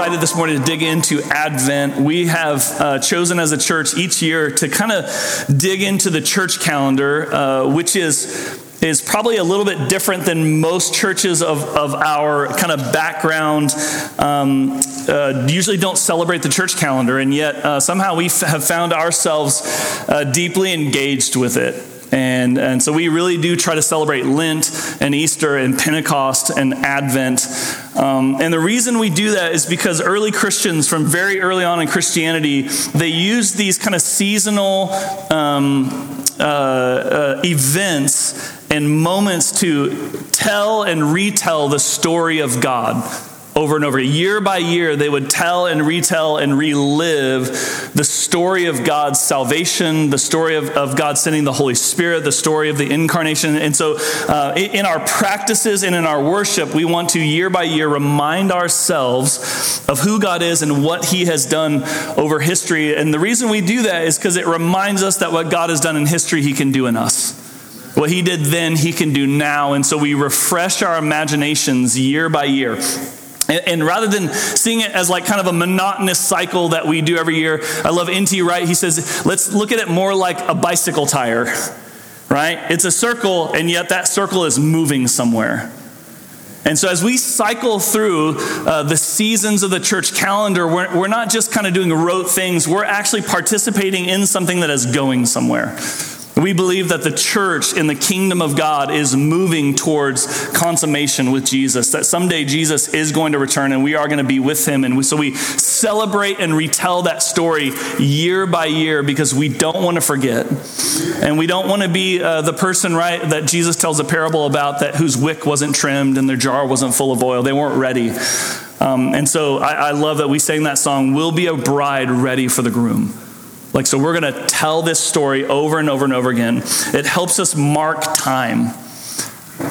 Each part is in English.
Excited this morning to dig into Advent. We have uh, chosen as a church each year to kind of dig into the church calendar, uh, which is is probably a little bit different than most churches of, of our kind of background. Um, uh, usually don't celebrate the church calendar, and yet uh, somehow we f- have found ourselves uh, deeply engaged with it. And, and so we really do try to celebrate Lent and Easter and Pentecost and Advent. Um, and the reason we do that is because early Christians, from very early on in Christianity, they used these kind of seasonal um, uh, uh, events and moments to tell and retell the story of God over and over. Year by year, they would tell and retell and relive the story of God's salvation, the story of, of God sending the Holy Spirit, the story of the incarnation. And so, uh, in our practices and in our worship, we want to year by year remind ourselves of who God is and what He has done over history. And the reason we do that is because it reminds us that what God has done in history, He can do in us. What he did then, he can do now. And so we refresh our imaginations year by year. And, and, rather than seeing it as like kind of a monotonous cycle that we do every year, I love N.T. Wright. He says, let's look at it more like a bicycle tire, right? It's a circle, and yet that circle is moving somewhere. And so, as we cycle through uh, the seasons of the church calendar, we're, we're not just kind of doing rote things, we're actually participating in something that is going somewhere. We believe that the church in the kingdom of God is moving towards consummation with Jesus, that someday Jesus is going to return and we are going to be with him. And so we celebrate and retell that story year by year because we don't want to forget. And we don't want to be uh, the person, right, that Jesus tells a parable about that whose wick wasn't trimmed and their jar wasn't full of oil. They weren't ready. Um, and so I, I love that we sang that song, We'll be a bride ready for the groom. Like, so we're going to tell this story over and over and over again. It helps us mark time.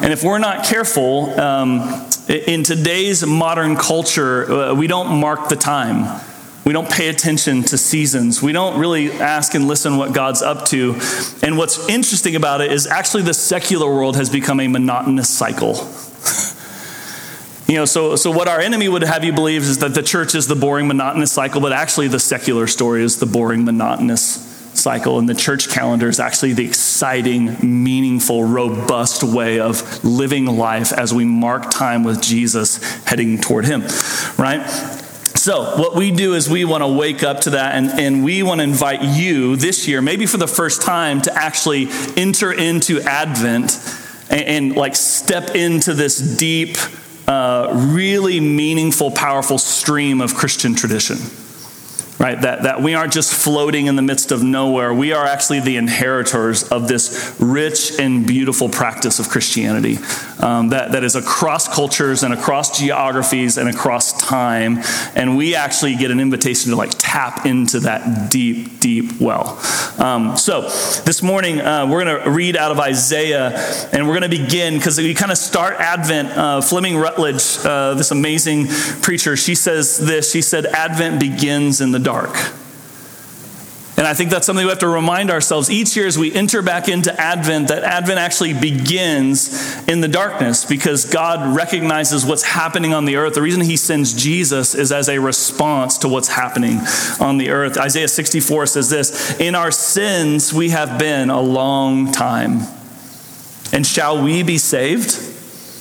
And if we're not careful, um, in today's modern culture, uh, we don't mark the time. We don't pay attention to seasons. We don't really ask and listen what God's up to. And what's interesting about it is actually the secular world has become a monotonous cycle. You know, so, so what our enemy would have you believe is that the church is the boring, monotonous cycle, but actually the secular story is the boring, monotonous cycle. And the church calendar is actually the exciting, meaningful, robust way of living life as we mark time with Jesus heading toward Him, right? So, what we do is we want to wake up to that and, and we want to invite you this year, maybe for the first time, to actually enter into Advent and, and like step into this deep, uh, really meaningful, powerful stream of Christian tradition. Right? That, that we aren't just floating in the midst of nowhere. We are actually the inheritors of this rich and beautiful practice of Christianity um, that, that is across cultures and across geographies and across time. And we actually get an invitation to like tap into that deep, deep well. Um, so this morning, uh, we're going to read out of Isaiah and we're going to begin because we kind of start Advent. Uh, Fleming Rutledge, uh, this amazing preacher, she says this. She said, Advent begins in the dark. And I think that's something we have to remind ourselves each year as we enter back into Advent that Advent actually begins in the darkness because God recognizes what's happening on the earth. The reason He sends Jesus is as a response to what's happening on the earth. Isaiah 64 says this In our sins we have been a long time. And shall we be saved?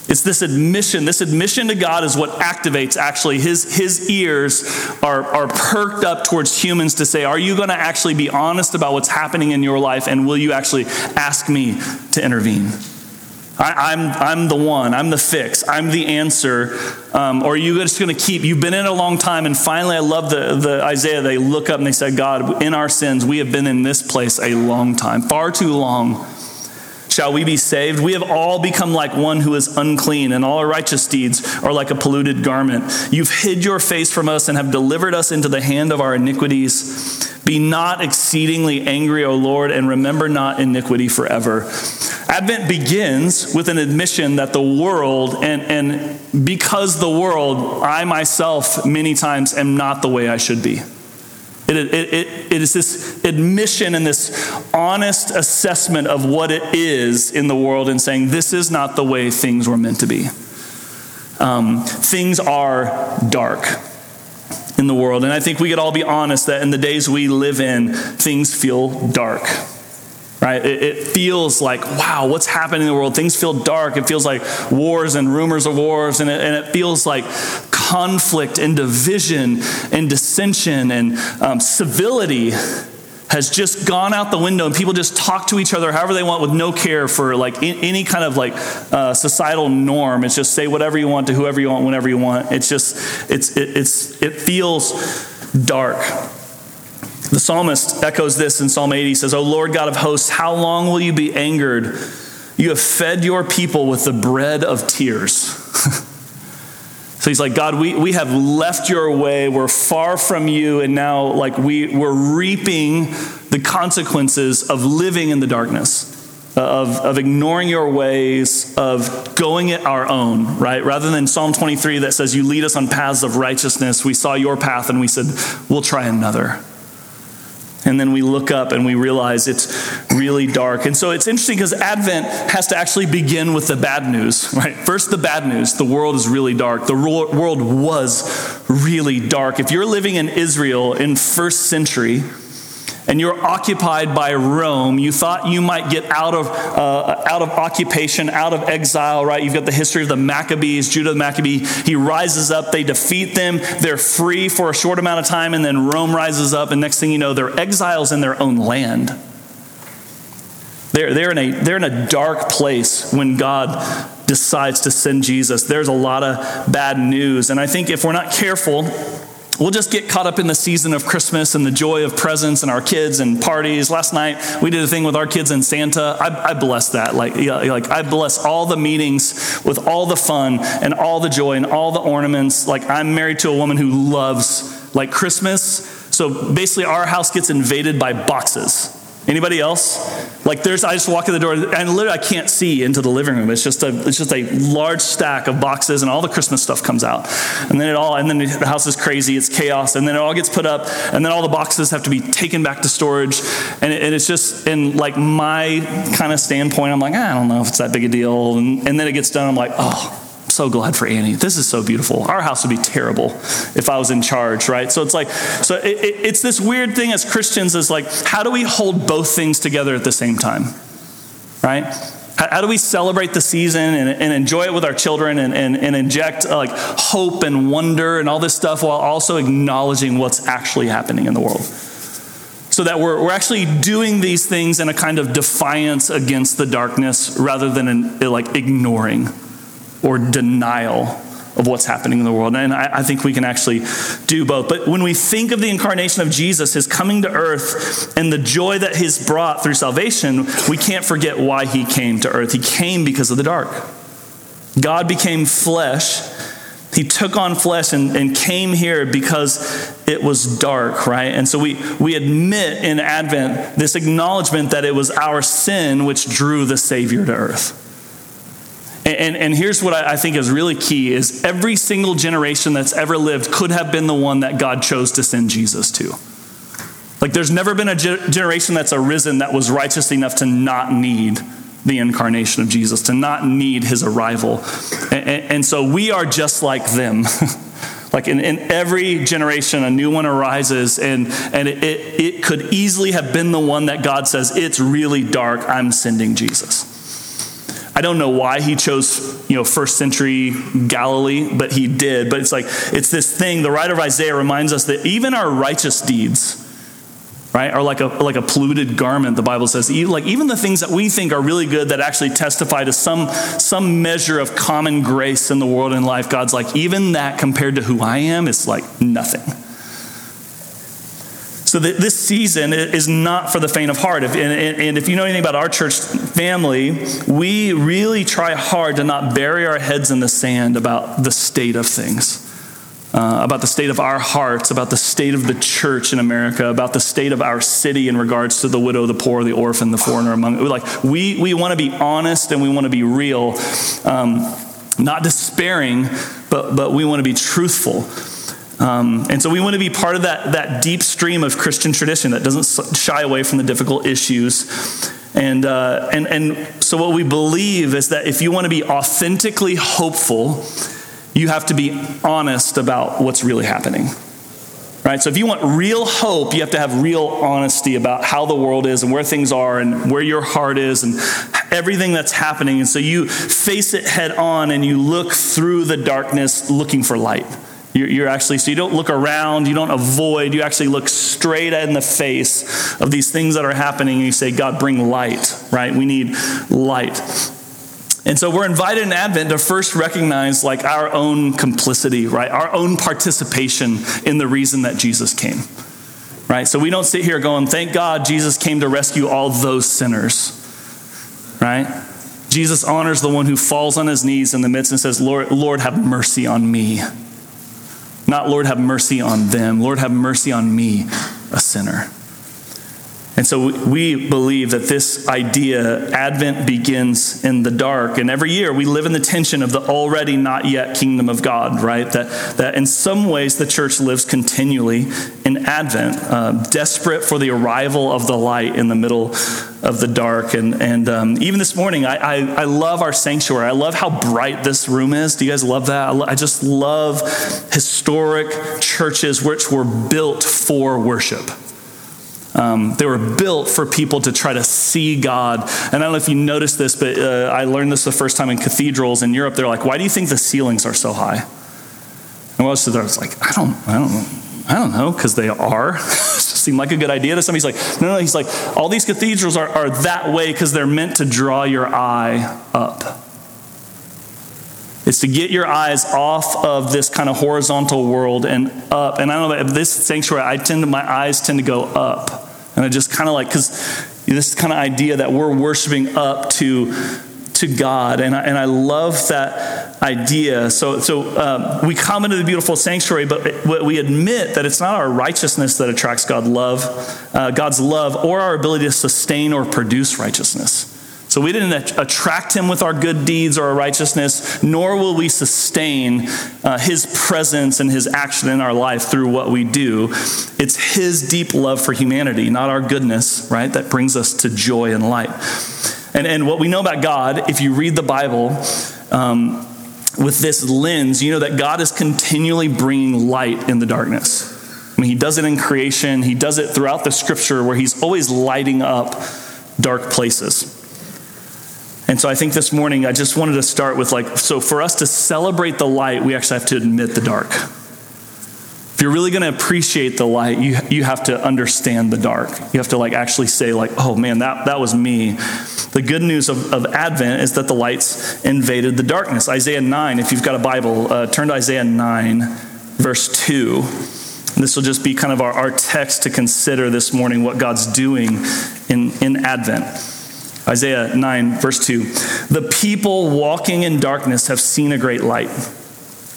It's this admission. This admission to God is what activates actually. His, his ears are, are perked up towards humans to say, Are you going to actually be honest about what's happening in your life? And will you actually ask me to intervene? I, am I'm, I'm the one. I'm the fix. I'm the answer. Um, or are you just going to keep? You've been in a long time, and finally, I love the, the Isaiah. They look up and they said, God, in our sins, we have been in this place a long time, far too long. Shall we be saved? We have all become like one who is unclean, and all our righteous deeds are like a polluted garment. You've hid your face from us and have delivered us into the hand of our iniquities. Be not exceedingly angry, O Lord, and remember not iniquity forever. Advent begins with an admission that the world, and, and because the world, I myself many times am not the way I should be. It, it, it, it is this admission and this honest assessment of what it is in the world and saying, this is not the way things were meant to be. Um, things are dark in the world. And I think we could all be honest that in the days we live in, things feel dark. Right? It, it, feels like, wow, what's happening in the world? Things feel dark. It feels like wars and rumors of wars, and it, and it feels like conflict and division and dissension and um, civility has just gone out the window and people just talk to each other however they want with no care for like any kind of like uh, societal norm. It's just say whatever you want to whoever you want whenever you want. It's just it's it, it's it feels dark. The psalmist echoes this in psalm 80 he says o lord god of hosts how long will you be angered? You have fed your people with the bread of tears So he's like, God, we, we have left your way. We're far from you. And now, like, we, we're reaping the consequences of living in the darkness, uh, of, of ignoring your ways, of going it our own, right? Rather than Psalm 23 that says, You lead us on paths of righteousness, we saw your path and we said, We'll try another. And then we look up and we realize it's really dark. And so it's interesting because Advent has to actually begin with the bad news, right? First, the bad news the world is really dark. The world was really dark. If you're living in Israel in first century, and you're occupied by Rome, you thought you might get out of, uh, out of occupation, out of exile, right? You've got the history of the Maccabees, Judah the Maccabee. He rises up, they defeat them, they're free for a short amount of time, and then Rome rises up, and next thing you know, they're exiles in their own land. They're, they're, in a, they're in a dark place when God decides to send Jesus. There's a lot of bad news. And I think if we're not careful, we'll just get caught up in the season of Christmas and the joy of presents and our kids and parties. Last night we did a thing with our kids and Santa. I, I bless that. Like, like I bless all the meetings with all the fun and all the joy and all the ornaments. Like I'm married to a woman who loves like Christmas. So basically our house gets invaded by boxes. Anybody else? Like there's, I just walk in the door and literally I can't see into the living room. It's just a, it's just a large stack of boxes and all the Christmas stuff comes out. And then it all, and then the house is crazy. It's chaos. And then it all gets put up and then all the boxes have to be taken back to storage. And, it, and it's just, in like my kind of standpoint, I'm like, ah, I don't know if it's that big a deal. And, and then it gets done. I'm like, oh, so glad for Annie. This is so beautiful. Our house would be terrible if I was in charge, right? So it's like, so it, it, it's this weird thing as Christians is like, how do we hold both things together at the same time, right? How, do we celebrate the season and, and enjoy it with our children and, and, and inject uh, like hope and wonder and all this stuff while also acknowledging what's actually happening in the world? so that we're, we're actually doing these things in a kind of defiance against the darkness rather than in, like ignoring or denial of what's happening in the world. And I, I, think we can actually do both. But when we think of the incarnation of Jesus, his coming to earth, and the joy that he's brought through salvation, we can't forget why he came to earth. He came because of the dark. God became flesh. He took on flesh and, and came here because it was dark, right? And so we, we admit in Advent this acknowledgement that it was our sin which drew the Savior to earth. And, and here's what I, think is really key is every single generation that's ever lived could have been the one that God chose to send Jesus to. Like there's never been a ge- generation that's arisen that was righteous enough to not need the incarnation of Jesus, to not need his arrival. And, and so we are just like them. like in, in, every generation, a new one arises, and, and it, it, it could easily have been the one that God says, It's really dark, I'm sending Jesus. I don't know why he chose, you know, first century Galilee, but he did. But it's like, it's this thing, the writer of Isaiah reminds us that even our righteous deeds, right? are like a, like a polluted garment, the Bible says. Like even the things that we think are really good that actually testify to some, some measure of common grace in the world and life, God's like, even that compared to who I am, it's like nothing. So this season is not for the faint of heart. And if you know anything about our church family, we really try hard to not bury our heads in the sand about the state of things. Uh, about the state of our hearts, about the state of the church in America, about the state of our city in regards to the widow, the poor, the orphan, the foreigner among. Like we we want to be honest and we want to be real, um, not despairing, but but we want to be truthful. Um, and so we want to be part of that that deep stream of Christian tradition that doesn't shy away from the difficult issues. And, uh, and, and so, what we believe is that if you want to be authentically hopeful, you have to be honest about what's really happening. Right? So if you want real hope, you have to have real honesty about how the world is and where things are and where your heart is and everything that's happening. And so you face it head on and you look through the darkness looking for light. You're, actually, so you don't look around, you don't avoid, you actually look straight in the face of these things that are happening and you say, God, bring light, right? We need light. And so we're invited in Advent to first recognize like our own complicity, right? Our own participation in the reason that Jesus came. Right? So we don't sit here going, "Thank God Jesus came to rescue all those sinners." Right? Jesus honors the one who falls on his knees in the midst and says, "Lord, Lord have mercy on me." Not Lord have mercy on them. Lord have mercy on me, a sinner. And so we believe that this idea, Advent begins in the dark. And every year we live in the tension of the already not yet kingdom of God, right? That, that in some ways the church lives continually in Advent, uh, desperate for the arrival of the light in the middle of the dark. And, and um, even this morning, I, I, I, love our sanctuary. I love how bright this room is. Do you guys love that? I, I just love historic churches which were built for worship. Um, they were built for people to try to see God. And I don't know if you noticed this, but uh, I learned this the first time in cathedrals in Europe. They're like, "Why do you think the ceilings are so high?" And most of them was like, "I don't, I don't know." I don't know, because they are. Seemed like a good idea to somebody. He's like, no, no, he's like, all these cathedrals are, are that way because they're meant to draw your eye up. It's to get your eyes off of this kind of horizontal world and up. And I don't know, this sanctuary, I tend to, my eyes tend to go up. And I just kind of like, because this kind of idea that we're worshiping up to to God. And I, and I love that idea. So, so um, we come into the beautiful sanctuary, but we admit that it's not our righteousness that attracts God love, uh, God's love, or our ability to sustain or produce righteousness. So we didn't attract him with our good deeds or our righteousness, nor will we sustain uh, his presence and his action in our life through what we do. It's his deep love for humanity, not our goodness, right, that brings us to joy and light. And, and what we know about God, if you read the Bible, um, with this lens, you know that God is continually bringing light in the darkness. I mean, He does it in creation, He does it throughout the scripture where He's always lighting up dark places. And so I think this morning I just wanted to start with like, so for us to celebrate the light, we actually have to admit the dark. If you're really going to appreciate the light, you, you have to understand the dark. You have to like actually say like, oh man, that, that was me. The good news of, of Advent is that the lights invaded the darkness. Isaiah 9, if you've got a Bible, uh, turn to Isaiah 9, verse 2. This will just be kind of our, our text to consider this morning what God's doing in, in Advent. Isaiah 9, verse 2. The people walking in darkness have seen a great light.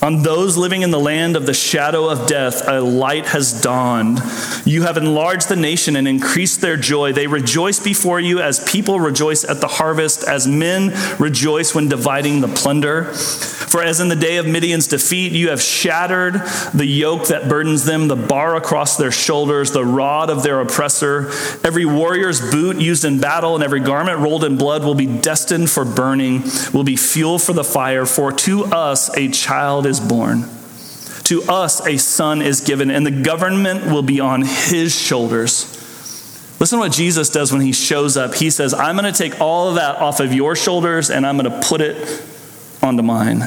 On those living in the land of the shadow of death, a light has dawned. You have enlarged the nation and increased their joy. They rejoice before you as people rejoice at the harvest, as men rejoice when dividing the plunder. For as in the day of Midian's defeat, you have shattered the yoke that burdens them, the bar across their shoulders, the rod of their oppressor. Every warrior's boot used in battle and every garment rolled in blood will be destined for burning, will be fuel for the fire. For to us a child is is born. To us a son is given, and the government will be on his shoulders. Listen to what Jesus does when he shows up. He says, I'm going to take all of that off of your shoulders and I'm going to put it onto mine.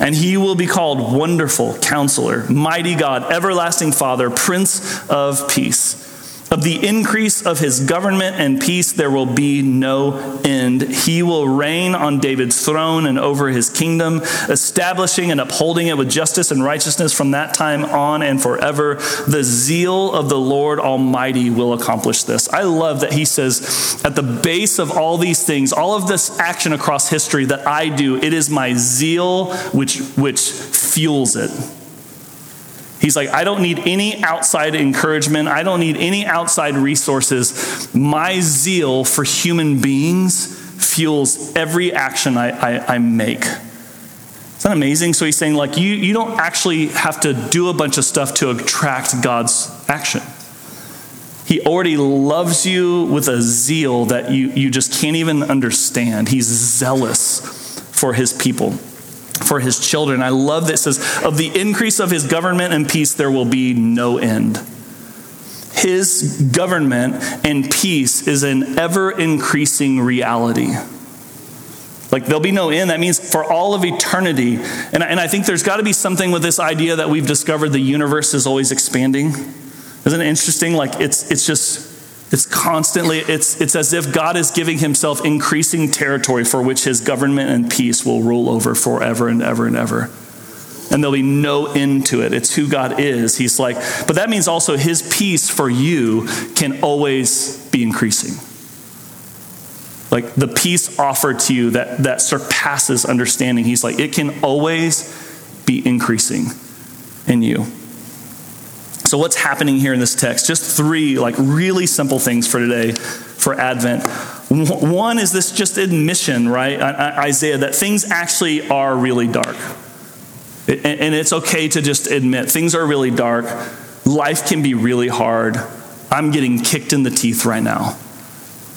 And he will be called Wonderful Counselor, Mighty God, Everlasting Father, Prince of Peace. Of the increase of his government and peace, there will be no end. He will reign on David's throne and over his kingdom, establishing and upholding it with justice and righteousness from that time on and forever. The zeal of the Lord Almighty will accomplish this. I love that he says, at the base of all these things, all of this action across history that I do, it is my zeal which, which fuels it. He's like, I don't need any outside encouragement. I don't need any outside resources. My zeal for human beings fuels every action I, I, I make. Isn't that amazing? So he's saying, like, you, you don't actually have to do a bunch of stuff to attract God's action. He already loves you with a zeal that you, you just can't even understand. He's zealous for his people for his children. I love that says, Of the increase of his government and peace, there will be no end. His government and peace is an ever increasing reality. Like there'll be no end. That means for all of eternity. And, and I think there's got to be something with this idea that we've discovered the universe is always expanding. Isn't it interesting? Like it's, it's just it's constantly, it's, it's as if God is giving himself increasing territory for which his government and peace will rule over forever and ever and ever. And there'll be no end to it. It's who God is. He's like, but that means also his peace for you can always be increasing. Like the peace offered to you that, that surpasses understanding. He's like, it can always be increasing in you. So, what's happening here in this text? Just three, like, really simple things for today for Advent. One is this just admission, right? Isaiah, that things actually are really dark. And it's okay to just admit things are really dark. Life can be really hard. I'm getting kicked in the teeth right now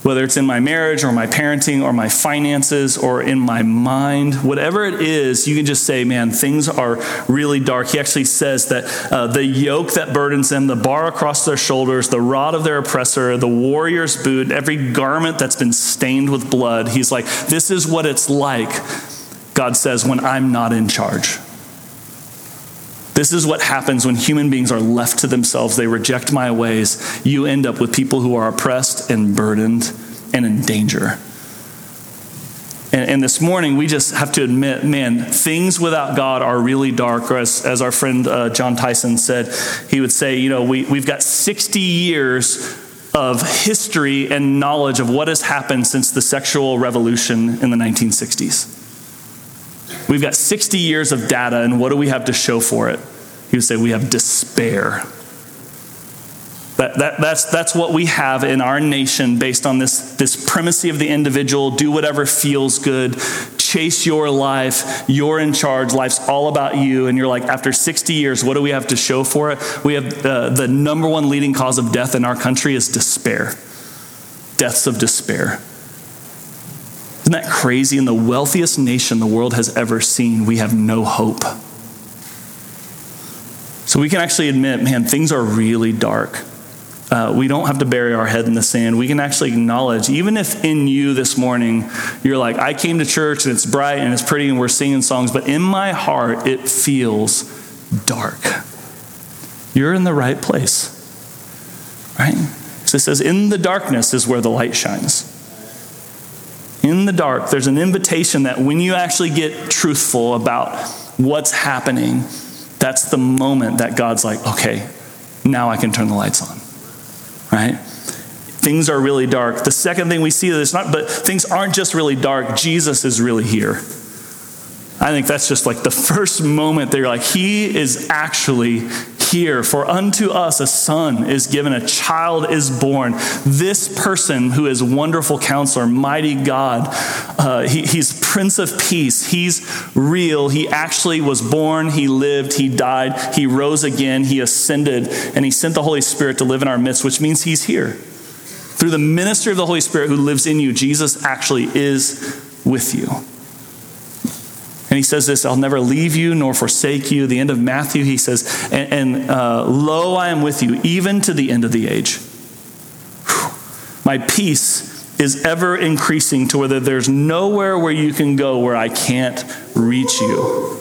whether it's in my marriage or my parenting or my finances or in my mind, whatever it is, you can just say, man, things are really dark. He actually says that uh, the yoke that burdens them, the bar across their shoulders, the rod of their oppressor, the warrior's boot, every garment that's been stained with blood, he's like, this is what it's like, God says, when I'm not in charge. This is what happens when human beings are left to themselves. They reject my ways. You end up with people who are oppressed and burdened and in danger. And, and this morning, we just have to admit man, things without God are really dark. Or as, as our friend uh, Jon Tyson said, he would say, you know, we, we've got 60 years of history and knowledge of what has happened since the sexual revolution in the 1960s. We've got 60 years of data, and what do we have to show for it? He would say, We have despair. That, that, that's, that's what we have in our nation based on this, this primacy of the individual. Do whatever feels good. Chase your life. You're in charge. Life's all about you. And you're like, after 60 years, what do we have to show for it? We have uh, the number one leading cause of death in our country is despair. Deaths of despair. Isn't that crazy? In the wealthiest nation the world has ever seen, we have no hope. So we can actually admit, man, things are really dark. Uh, we don't have to bury our head in the sand. We can actually acknowledge, even if in you this morning, you're like, I came to church and it's bright and it's pretty and we're singing songs, but in my heart, it feels dark. You're in the right place, right? So it says, in the darkness is where the light shines in the dark, there's an invitation that when you actually get truthful about what's happening, that's the moment that God's like, okay, now I can turn the lights on. Right? Things are really dark. The second thing we see is not, but things aren't just really dark. Jesus is really here. I think that's just like the first moment that you're like, He is actually here. For unto us a son is given, a child is born. This person who is wonderful counselor, mighty God, uh, he, he's Prince of Peace. He's real. He actually was born, he lived, he died, he rose again, he ascended, and he sent the Holy Spirit to live in our midst, which means he's here. Through the ministry of the Holy Spirit who lives in you, Jesus actually is with you. And he says this I'll never leave you nor forsake you. The end of Matthew, he says, and, and uh, lo, I am with you, even to the end of the age. Whew. My peace is ever increasing to where there's nowhere where you can go where I can't reach you.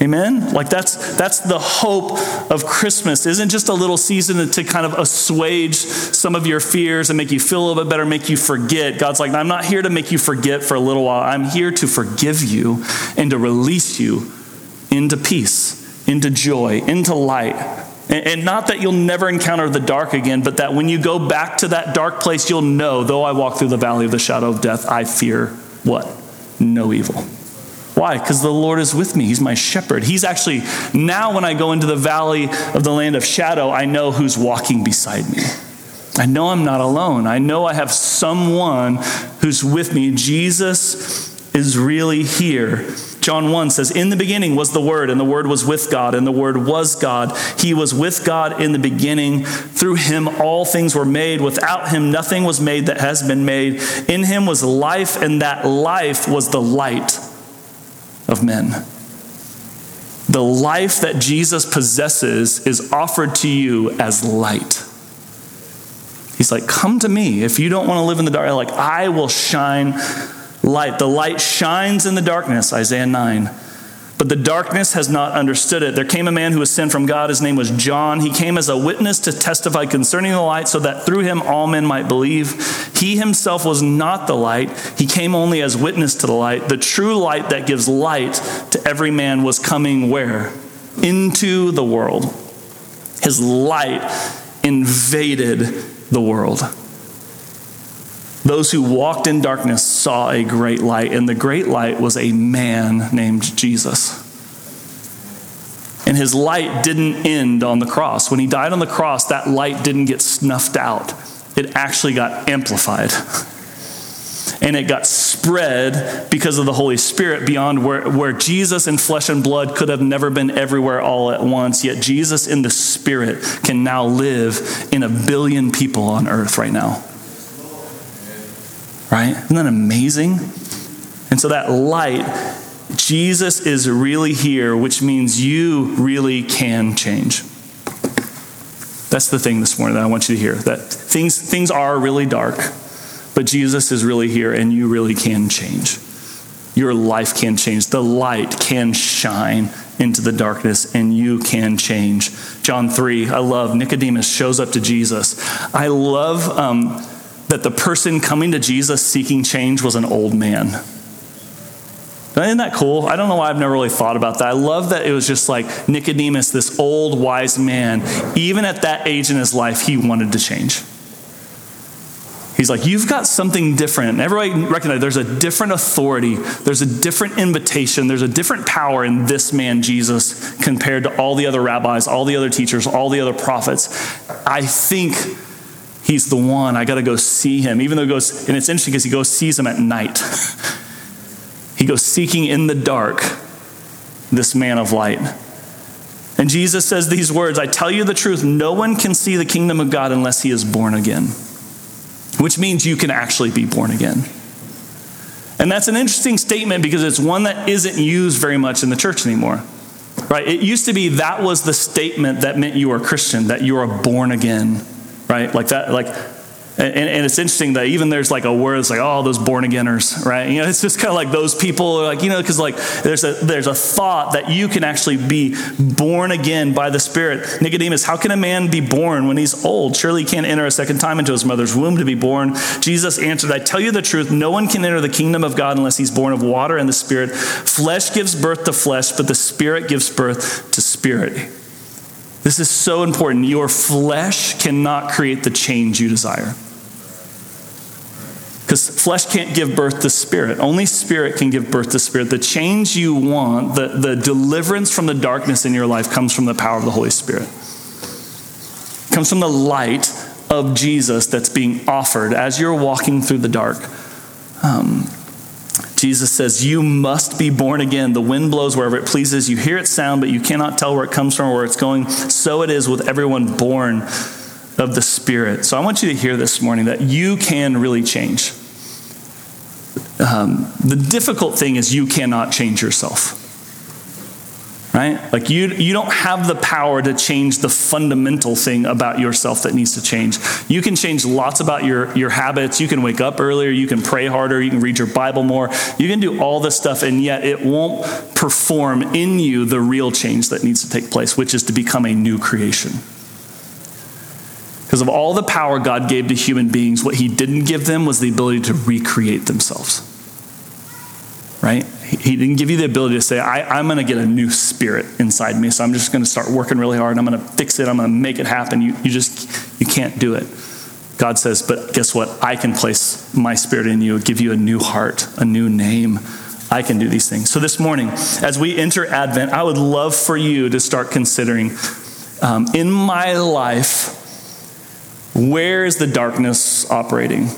Amen? Like that's that's the hope of Christmas. Isn't just a little season to kind of assuage some of your fears and make you feel a little bit better, make you forget. God's like, I'm not here to make you forget for a little while. I'm here to forgive you and to release you into peace, into joy, into light. And, and not that you'll never encounter the dark again, but that when you go back to that dark place, you'll know, though I walk through the valley of the shadow of death, I fear what? No evil. Why? Because the Lord is with me. He's my shepherd. He's actually, now when I go into the valley of the land of shadow, I know who's walking beside me. I know I'm not alone. I know I have someone who's with me. Jesus is really here. John 1 says, In the beginning was the Word, and the Word was with God, and the Word was God. He was with God in the beginning. Through him all things were made. Without him nothing was made that has been made. In him was life, and that life was the light of men. The life that Jesus possesses is offered to you as light. He's like, Come to me. If you don't want to live in the dark, like, I will shine light. The light shines in the darkness, Isaiah 9. But the darkness has not understood it. There came a man who was sent from God. His name was John. He came as a witness to testify concerning the light, so that through him all men might believe. He himself was not the light, he came only as witness to the light. The true light that gives light to every man was coming where? Into the world. His light invaded the world. Those who walked in darkness saw a great light, and the great light was a man named Jesus. And his light didn't end on the cross. When he died on the cross, that light didn't get snuffed out, it actually got amplified. And it got spread because of the Holy Spirit beyond where, where Jesus in flesh and blood could have never been everywhere all at once. Yet Jesus in the Spirit can now live in a billion people on earth right now. Right? Isn't that amazing? And so that light, Jesus is really here, which means you really can change. That's the thing this morning that I want you to hear that things, things are really dark, but Jesus is really here and you really can change. Your life can change. The light can shine into the darkness and you can change. John 3, I love Nicodemus shows up to Jesus. I love. Um, that the person coming to Jesus seeking change was an old man. Isn't that cool? I don't know why I've never really thought about that. I love that it was just like Nicodemus, this old wise man, even at that age in his life, he wanted to change. He's like, You've got something different. Everybody recognize there's a different authority, there's a different invitation, there's a different power in this man, Jesus, compared to all the other rabbis, all the other teachers, all the other prophets. I think he's the one. I got to go see him. Even though he goes, and it's interesting because he goes sees him at night. he goes seeking in the dark this man of light. And Jesus says these words I tell you the truth, no one can see the kingdom of God unless he is born again, which means you can actually be born again. And that's an interesting statement because it's one that isn't used very much in the church anymore. Right? It used to be that was the statement that meant you were a Christian, that you are born again right? Like that, like, and, and, it's interesting that even there's like a word that's like, oh, those born againers, right? You know, it's just kind of like those people, are like, you know, because like there's a there's a thought that you can actually be born again by the Spirit. Nicodemus, how can a man be born when he's old? Surely he can't enter a second time into his mother's womb to be born. Jesus answered, I tell you the truth, no one can enter the kingdom of God unless he's born of water and the Spirit. Flesh gives birth to flesh, but the Spirit gives birth to spirit. This is so important. Your flesh cannot create the change you desire. Because flesh can't give birth to spirit. Only spirit can give birth to spirit. The change you want, the, the deliverance from the darkness in your life comes from the power of the Holy Spirit. It comes from the light of Jesus that's being offered as you're walking through the dark. Um, Jesus says, You must be born again. The wind blows wherever it pleases. You hear its sound, but you cannot tell where it comes from or where it's going. So it is with everyone born of the Spirit. So I want you to hear this morning that you can really change. Um, the difficult thing is you cannot change yourself. Right? Like you, you don't have the power to change the fundamental thing about yourself that needs to change. You can change lots about your, your habits. You can wake up earlier. You can pray harder. You can read your Bible more. You can do all this stuff, and yet it won't perform in you the real change that needs to take place, which is to become a new creation. Because of all the power God gave to human beings, what He didn't give them was the ability to recreate themselves. Right? He didn't give you the ability to say, I, am going to get a new spirit inside me, so I'm just going to start working really hard. I'm going to fix it. I'm going to make it happen. You, you just, you can't do it. God says, but guess what? I can place my spirit in you, give you a new heart, a new name. I can do these things. So this morning, as we enter Advent, I would love for you to start considering um, in my life, where is the darkness operating?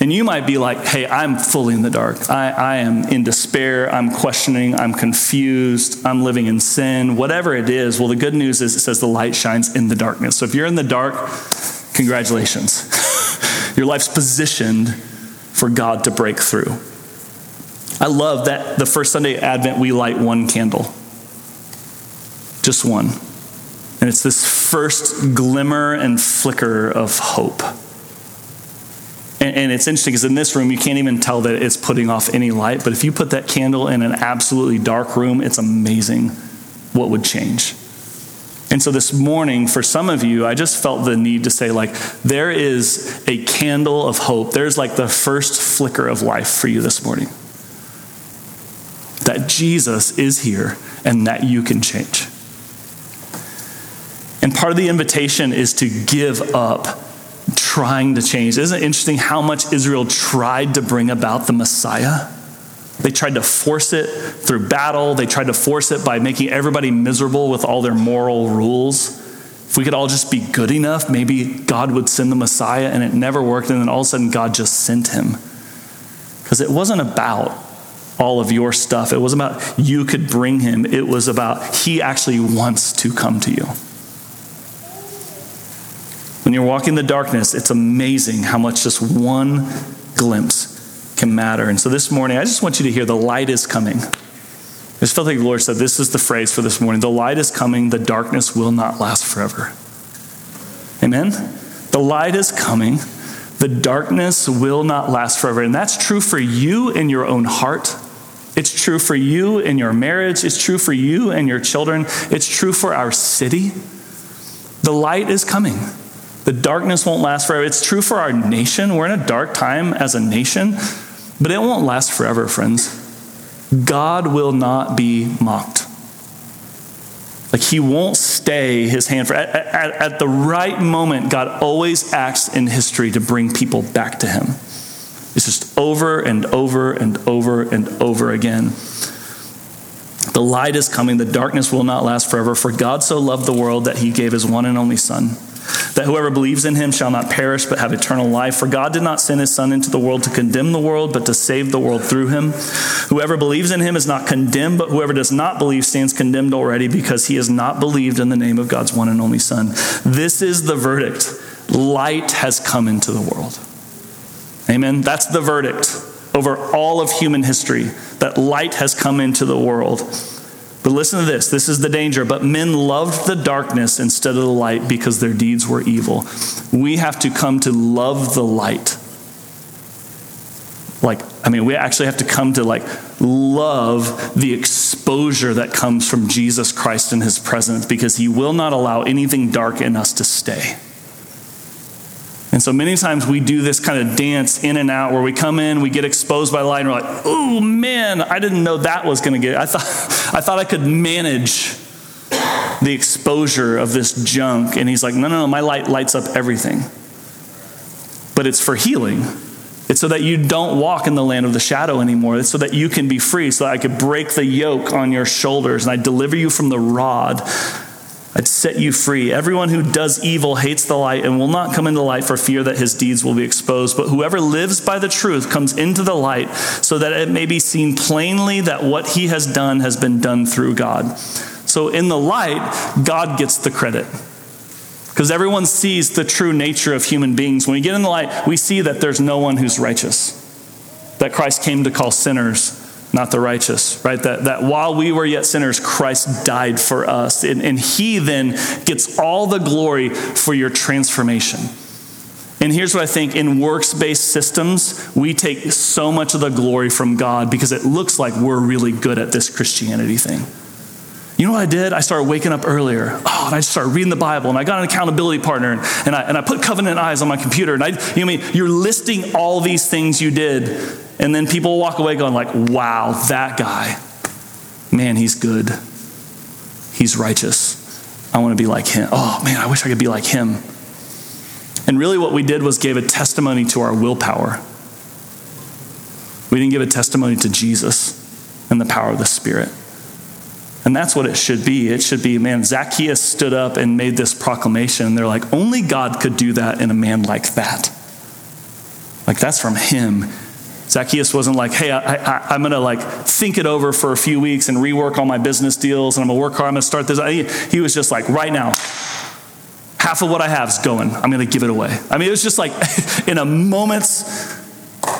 And you might be like, hey, I'm fully in the dark. I, I am in despair. I'm questioning. I'm confused. I'm living in sin. Whatever it is. Well, the good news is it says the light shines in the darkness. So if you're in the dark, congratulations. Your life's positioned for God to break through. I love that the first Sunday Advent we light one candle. Just one. And it's this first glimmer and flicker of hope. And, and it's interesting because in this room, you can't even tell that it's putting off any light. But if you put that candle in an absolutely dark room, it's amazing what would change. And so this morning, for some of you, I just felt the need to say, like, there is a candle of hope. There's like the first flicker of life for you this morning. That Jesus is here and that you can change. And part of the invitation is to give up trying to change. Isn't it interesting how much Israel tried to bring about the Messiah? They tried to force it through battle. They tried to force it by making everybody miserable with all their moral rules. If we could all just be good enough, maybe God would send the Messiah, and it never worked. And then all of a sudden, God just sent him. Because it wasn't about all of your stuff, it wasn't about you could bring him, it was about he actually wants to come to you. When you're walking the darkness, it's amazing how much just one glimpse can matter. And so this morning, I just want you to hear the light is coming. I just felt like the Lord said, This is the phrase for this morning. The light is coming, the darkness will not last forever. Amen? The light is coming, the darkness will not last forever. And that's true for you in your own heart. It's true for you in your marriage. It's true for you and your children. It's true for our city. The light is coming. The darkness won't last forever. It's true for our nation. We're in a dark time as a nation, but it won't last forever, friends. God will not be mocked. Like he won't stay his hand for at, at, at, the right moment, God always acts in history to bring people back to him. It's just over and over and over and over again. The light is coming, the darkness will not last forever. For God so loved the world that he gave his one and only Son that whoever believes in him shall not perish but have eternal life. For God did not send his Son into the world to condemn the world, but to save the world through him. Whoever believes in him is not condemned, but whoever does not believe stands condemned already because he has not believed in the name of God's one and only Son. This is the verdict light has come into the world. Amen. That's the verdict over all of human history that light has come into the world. But listen to this this is the danger. But men loved the darkness instead of the light because their deeds were evil. We have to come to love the light. Like, I mean, we actually have to come to like love the exposure that comes from Jesus Christ in his presence because he will not allow anything dark in us to stay. And so many times we do this kind of dance in and out where we come in, we get exposed by light, and we're like, oh man, I didn't know that was going to get. I thought, I thought I could manage the exposure of this junk. And he's like, no, no, no, my light lights up everything. But it's for healing. It's so that you don't walk in the land of the shadow anymore. It's so that you can be free, so that I could break the yoke on your shoulders and I deliver you from the rod I'd set you free. Everyone who does evil hates the light and will not come into the light for fear that his deeds will be exposed. But whoever lives by the truth comes into the light so that it may be seen plainly that what he has done has been done through God. So in the light, God gets the credit. Because everyone sees the true nature of human beings. When we get in the light, we see that there's no one who's righteous, that Christ came to call sinners not the righteous, right? That, that while we were yet sinners, Christ died for us. And, and he then gets all the glory for your transformation. And here's what I think in works based systems, we take so much of the glory from God because it looks like we're really good at this Christianity thing. You know what I did? I started waking up earlier. Oh, and I started reading the Bible, and I got an accountability partner, and, and, I, and I put covenant eyes on my computer. And I, you know, I mean, you're listing all these things you did, and then people walk away going like, "Wow, that guy, man, he's good. He's righteous. I want to be like him. Oh man, I wish I could be like him." And really, what we did was gave a testimony to our willpower. We didn't give a testimony to Jesus and the power of the Spirit. And that's what it should be. It should be, man, Zacchaeus stood up and made this proclamation. And They're like, only God could do that in a man like that. Like, that's from him. Zacchaeus wasn't like, hey, I, am going to like think it over for a few weeks and rework all my business deals and I'm going to work hard. I'm going to start this. He, he was just like, right now, half of what I have is going. I'm going to give it away. I mean, it was just like in a moment's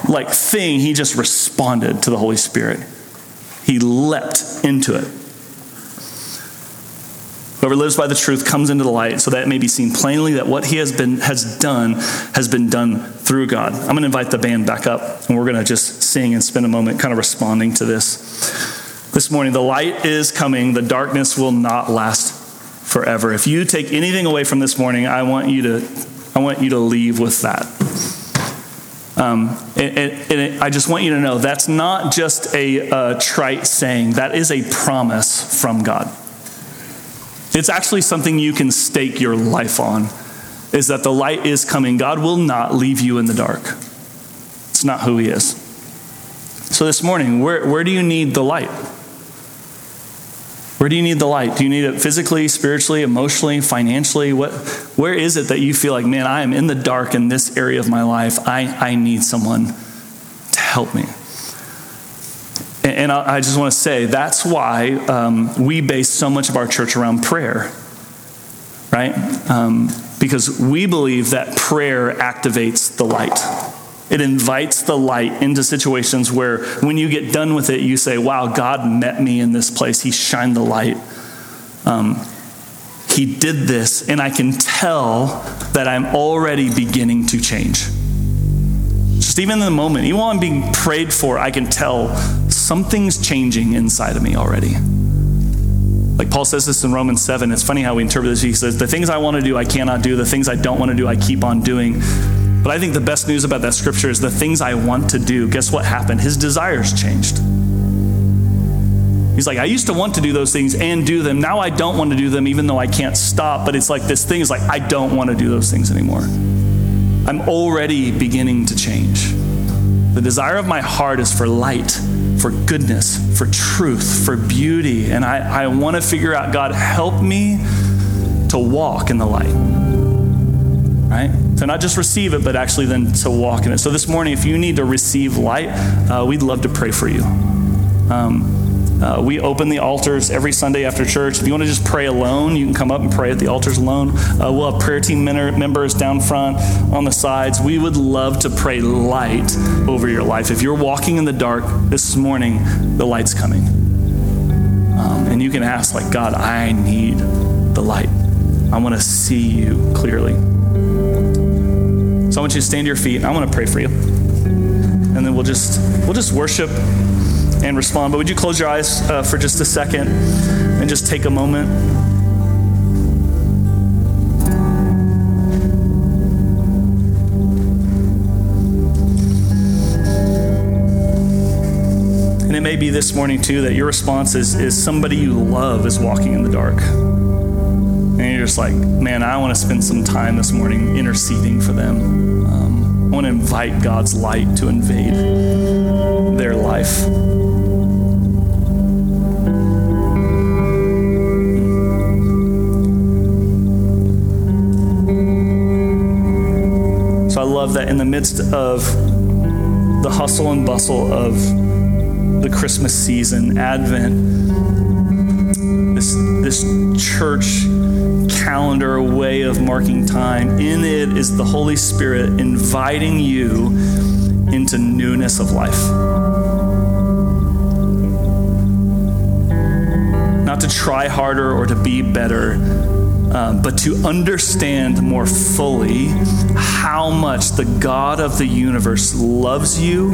like thing, he just responded to the Holy Spirit. He leapt into it. Whoever lives by the truth comes into the light so that it may be seen plainly that what he has been has done has been done through God. I'm going to invite the band back up and we're going to just sing and spend a moment kind of responding to this. This morning the light is coming, the darkness will not last forever. If you take anything away from this morning, I want you to I want you to leave with that. Um, and, and, and, I just want you to know that's not just a, a trite saying, that is a promise from God. It's actually something you can stake your life on is that the light is coming. God will not leave you in the dark. It's not who He is. So this morning, where, where do you need the light? Where do you need the light? Do you need it physically, spiritually, emotionally, financially? What, where is it that you feel like, man, I am in the dark in this area of my life? I, I need someone to help me. And I just want to say that's why um, we base so much of our church around prayer, right? Um, because we believe that prayer activates the light. It invites the light into situations where when you get done with it, you say, Wow, God met me in this place. He shined the light. Um, he did this, and I can tell that I'm already beginning to change. Just even in the moment, even while I'm being prayed for, I can tell something's changing inside of me already. Like Paul says this in Romans 7. It's funny how we interpret this. He says, The things I want to do, I cannot do. The things I don't want to do, I keep on doing. But I think the best news about that scripture is the things I want to do, guess what happened? His desires changed. He's like, I used to want to do those things and do them. Now I don't want to do them, even though I can't stop. But it's like this thing is like, I don't want to do those things anymore. I'm already beginning to change. The desire of my heart is for light, for goodness, for truth, for beauty. And I, I want to figure out, God, help me to walk in the light. Right? To not just receive it, but actually then to walk in it. So this morning, if you need to receive light, uh, we'd love to pray for you. Um, uh, we open the altars every Sunday after church. If you want to just pray alone, you can come up and pray at the altars alone. Uh, we'll have prayer team members down front, on the sides. We would love to pray light over your life. If you're walking in the dark this morning, the light's coming. Um, and you can ask, like, God, I need the light. I want to see you clearly. So I want you to stand to your feet, I want to pray for you. And then we'll just we'll just worship and respond. But would you close your eyes uh, for just a second and just take a moment? And it may be this morning too that your response is, is somebody you love is walking in the dark. And you're just like, man, I want to spend some time this morning interceding for them. Um, I want to invite God's light to invade their life. Love that in the midst of the hustle and bustle of the Christmas season, Advent, this, this church calendar way of marking time, in it is the Holy Spirit inviting you into newness of life. not to try harder or to be better, um, but to understand more fully how much the God of the universe loves you,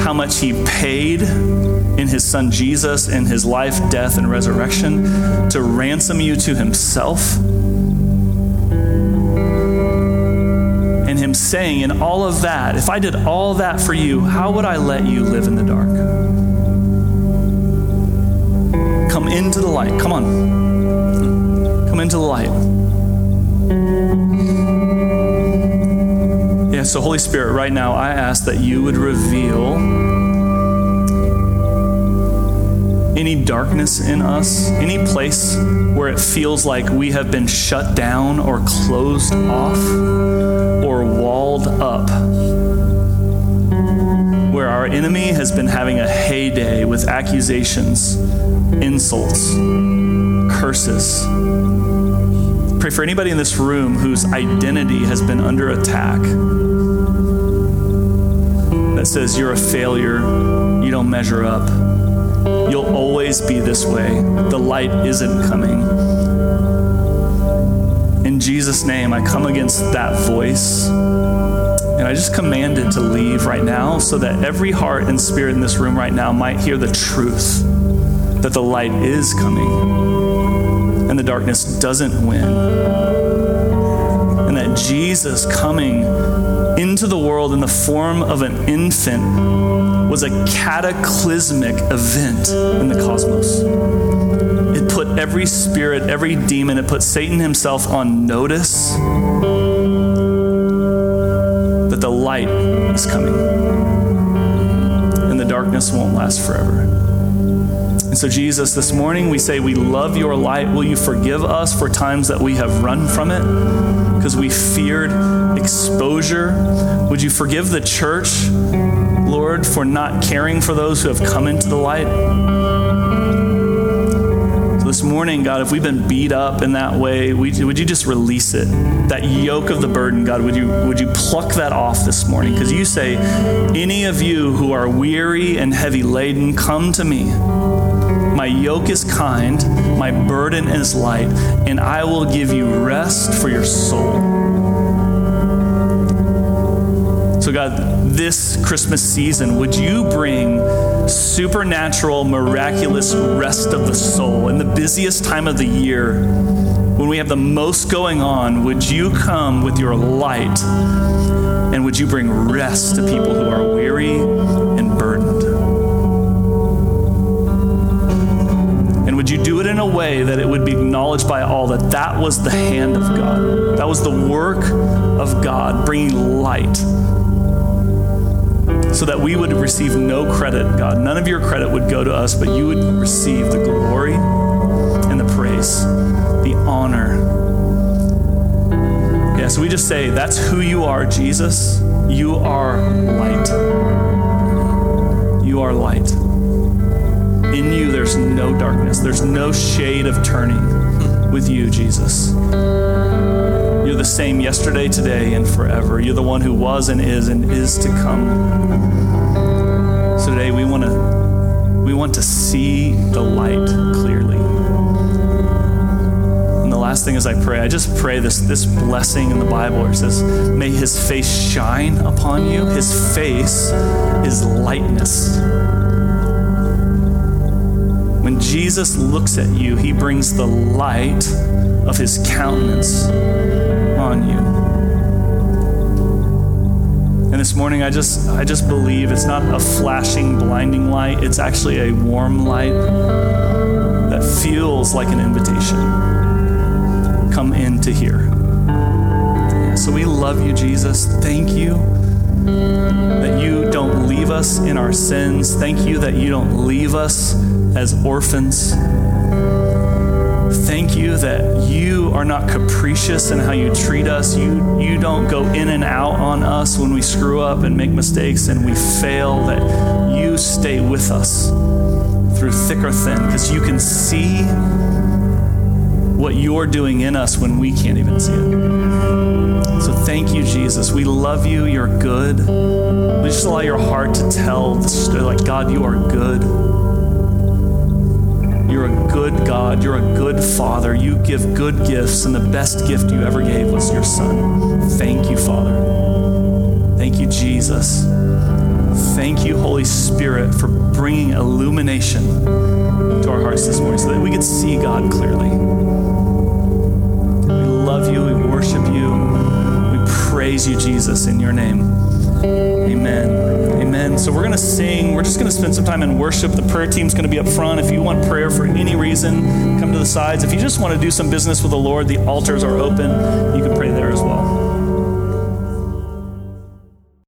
how much He paid in His Son Jesus in His life, death, and resurrection to ransom you to Himself. And Him saying, in all of that, if I did all that for you, how would I let you live in the dark? Come into the light. Come on. Come into the light. Yeah, so Holy Spirit, right now, I ask that you would reveal any darkness in us, any place where it feels like we have been shut down or closed off or walled up where our enemy has been having a heyday with accusations, insults, curses. Pray for anybody in this room whose identity has been under attack that says you're a failure, you don't measure up, you'll always be this way, the light isn't coming. In Jesus' name, I come against that voice. And I just command it to leave right now so that every heart and spirit in this room right now might hear the truth that the light is coming and the darkness doesn't win. And that Jesus coming into the world in the form of an infant was a cataclysmic event in the cosmos. It put every spirit, every demon, it put Satan himself on notice that the light is coming and the darkness won't last forever. And so, Jesus, this morning we say we love your light. Will you forgive us for times that we have run from it because we feared exposure? Would you forgive the church, Lord, for not caring for those who have come into the light? So this morning, God, if we've been beat up in that way, would you just release it? That yoke of the burden, God, would you would you pluck that off this morning? Because you say, any of you who are weary and heavy laden, come to me. My yoke is kind, my burden is light, and I will give you rest for your soul. So, God, this Christmas season, would you bring supernatural, miraculous rest of the soul in the busiest time of the year? When we have the most going on, would you come with your light and would you bring rest to people who are weary and burdened? Way that it would be acknowledged by all that that was the hand of God? That was the work of God bringing light so that we would receive no credit, God. None of your credit would go to us, but you would receive the glory and the praise, the honor. Yeah, so we just say, that's who you are, Jesus. You are light. You are light. In you, there's no darkness, there's no shade of turning with you, Jesus. You're the same yesterday, today, and forever. You're the one who was and is and is to come. So today we want to we want to see the light clearly. And the last thing as I pray, I just pray this this blessing in the Bible where it says, "May His face shine upon you." His face is lightness. When Jesus looks at you, He brings the light of His countenance on you. And this morning I just I just believe it's not a flashing blinding light, it's actually a warm light that feels like an invitation. Come in to here. So we love you Jesus. Thank you us in our sins. Thank you that you don't leave us as orphans. Thank you that you are not capricious in how you treat us. You, you don't go in and out on us when we screw up and make mistakes and we fail, that you stay with us through thick or thin because you can see what you're doing in us when we can't even see it. So thank you, Jesus. We love you. You're good. We just allow your heart to tell the story like, God, you are good. You're a good God. You're a good Father. You give good gifts, and the best gift you ever gave was your Son. Thank you, Father. Thank you, Jesus. Thank you, Holy Spirit, for bringing illumination to our hearts this morning so that we could see God clearly. Love you. We worship you. We praise you, Jesus, in your name. Amen. Amen. So we're going to sing. We're just going to spend some time in worship. The prayer team's going to be up front. If you want prayer for any reason, come to the sides. If you just want to do some business with the Lord, the altars are open. You can pray there as well.